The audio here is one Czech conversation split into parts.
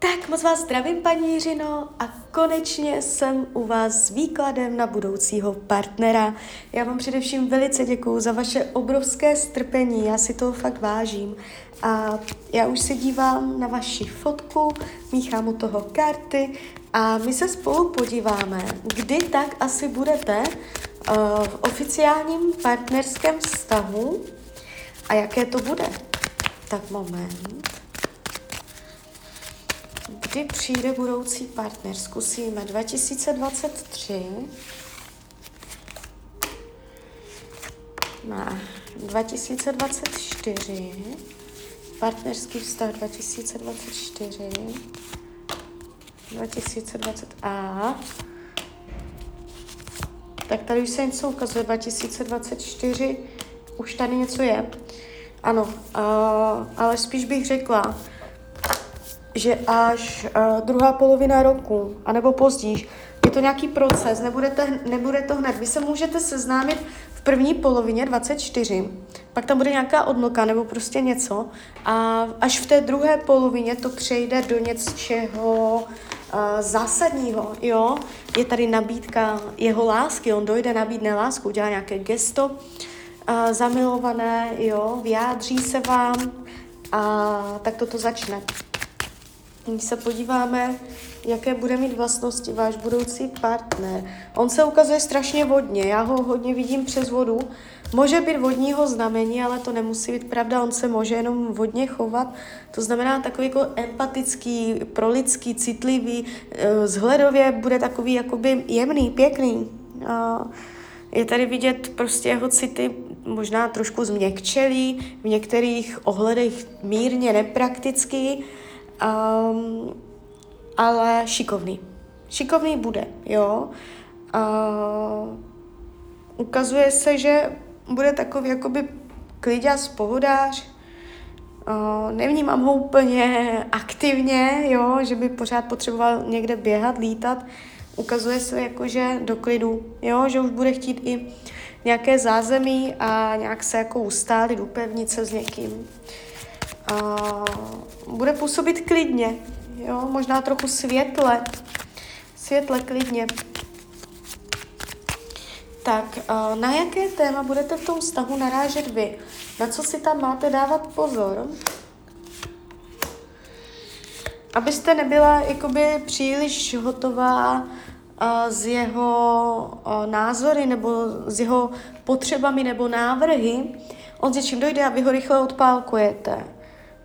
Tak moc vás zdravím, paní Jiřino, a konečně jsem u vás s výkladem na budoucího partnera. Já vám především velice děkuju za vaše obrovské strpení, já si toho fakt vážím. A já už se dívám na vaši fotku, míchám u toho karty a my se spolu podíváme, kdy tak asi budete uh, v oficiálním partnerském vztahu a jaké to bude. Tak moment. Kdy přijde budoucí partner? Zkusíme 2023. Na 2024. Partnerský vztah 2024. 2020 a tak tady už se něco ukazuje, 2024 už tady něco je. Ano, uh, ale spíš bych řekla, že až uh, druhá polovina roku, anebo později, je to nějaký proces, nebudete, nebude to hned. Vy se můžete seznámit v první polovině 24, pak tam bude nějaká odmlka nebo prostě něco a až v té druhé polovině to přejde do něčeho uh, zásadního, jo. Je tady nabídka jeho lásky, on dojde, nabídne lásku, udělá nějaké gesto uh, zamilované, jo, vyjádří se vám a tak toto začne. Když se podíváme, jaké bude mít vlastnosti váš budoucí partner. On se ukazuje strašně vodně, já ho hodně vidím přes vodu. Může být vodního znamení, ale to nemusí být pravda, on se může jenom vodně chovat. To znamená takový jako empatický, prolidský, citlivý, zhledově eh, bude takový jakoby jemný, pěkný. Je tady vidět prostě jeho city možná trošku změkčelý, v některých ohledech mírně nepraktický, um, ale šikovný. Šikovný bude, jo. Uh, ukazuje se, že bude takový jakoby kliděs, pohodář, Uh, nevnímám ho úplně aktivně, jo, že by pořád potřeboval někde běhat, lítat. Ukazuje se jako, že do klidu, jo, že už bude chtít i nějaké zázemí a nějak se jako ustálit, upevnit se s někým a bude působit klidně, jo, možná trochu světle, světle, klidně. Tak, na jaké téma budete v tom vztahu narážet vy? Na co si tam máte dávat pozor? Abyste nebyla jakoby příliš hotová z jeho názory nebo z jeho potřebami nebo návrhy, on s čím dojde a vy ho rychle odpálkujete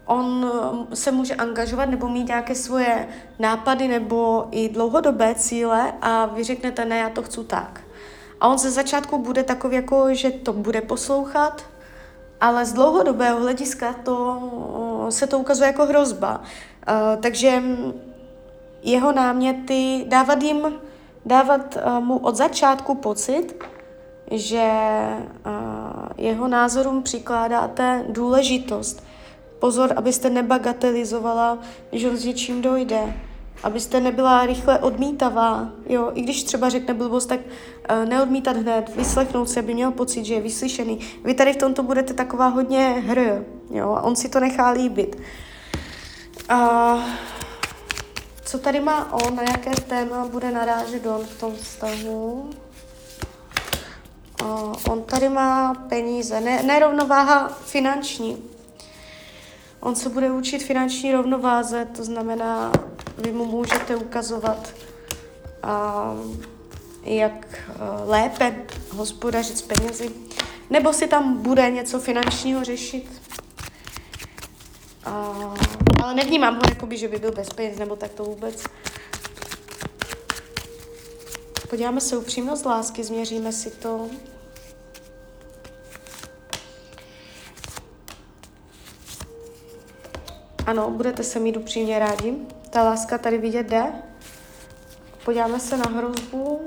on eh, se může angažovat nebo mít nějaké svoje nápady nebo i dlouhodobé cíle a vy řeknete, ne, já to chci tak. A on ze začátku bude takový, jako, že to bude poslouchat, ale z dlouhodobého hlediska to, eh, se to ukazuje jako hrozba. Uh, takže jeho náměty, dávat jim, dávat uh, mu od začátku pocit, že uh, jeho názorům přikládáte důležitost, Pozor, abyste nebagatelizovala, že s něčím dojde. Abyste nebyla rychle odmítavá. Jo? I když třeba řekne blbost, tak uh, neodmítat hned, vyslechnout se, aby měl pocit, že je vyslyšený. Vy tady v tomto budete taková hodně hr. Jo? A on si to nechá líbit. Uh, co tady má on, na jaké téma bude narážet on v tom vztahu? Uh, on tady má peníze, ne, nerovnováha finanční. On se bude učit finanční rovnováze, to znamená, vy mu můžete ukazovat, a, jak a, lépe hospodařit s penězi, nebo si tam bude něco finančního řešit. A, ale nevnímám ho, jakoby, že by byl bez peněz, nebo tak to vůbec. Podíváme se upřímnost lásky, změříme si to. Ano, budete se mít upřímně rádi. Ta láska tady vidět jde. Podíváme se na hrozbu.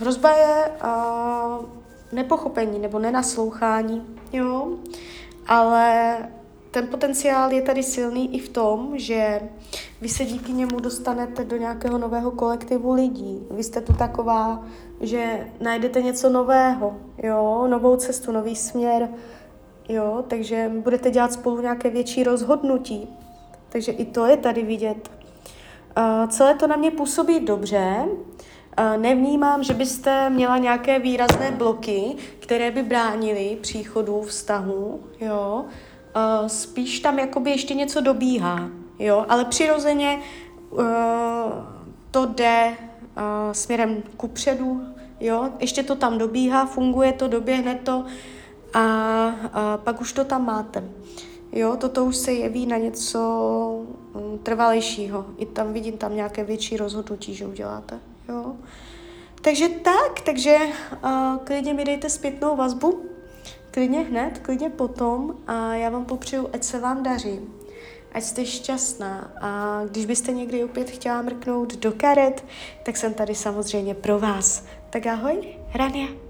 Hrozba je uh, nepochopení nebo nenaslouchání, jo, ale ten potenciál je tady silný i v tom, že vy se díky němu dostanete do nějakého nového kolektivu lidí. Vy jste tu taková, že najdete něco nového, jo, novou cestu, nový směr, Jo, takže budete dělat spolu nějaké větší rozhodnutí. takže i to je tady vidět. Uh, celé to na mě působí dobře. Uh, nevnímám, že byste měla nějaké výrazné bloky, které by bránily příchodu vztahu, jo. Uh, spíš tam jakoby ještě něco dobíhá, jo, ale přirozeně to jde směrem ku předu, jo, ještě to tam dobíhá, funguje to, doběhne to a, a pak už to tam máte. Jo, toto už se jeví na něco um, trvalejšího. I tam vidím tam nějaké větší rozhodnutí, že uděláte. Jo. Takže tak, takže uh, klidně mi dejte zpětnou vazbu, klidně hned, klidně potom a já vám popřeju, ať se vám daří, ať jste šťastná a když byste někdy opět chtěla mrknout do karet, tak jsem tady samozřejmě pro vás. Tak ahoj, Rania.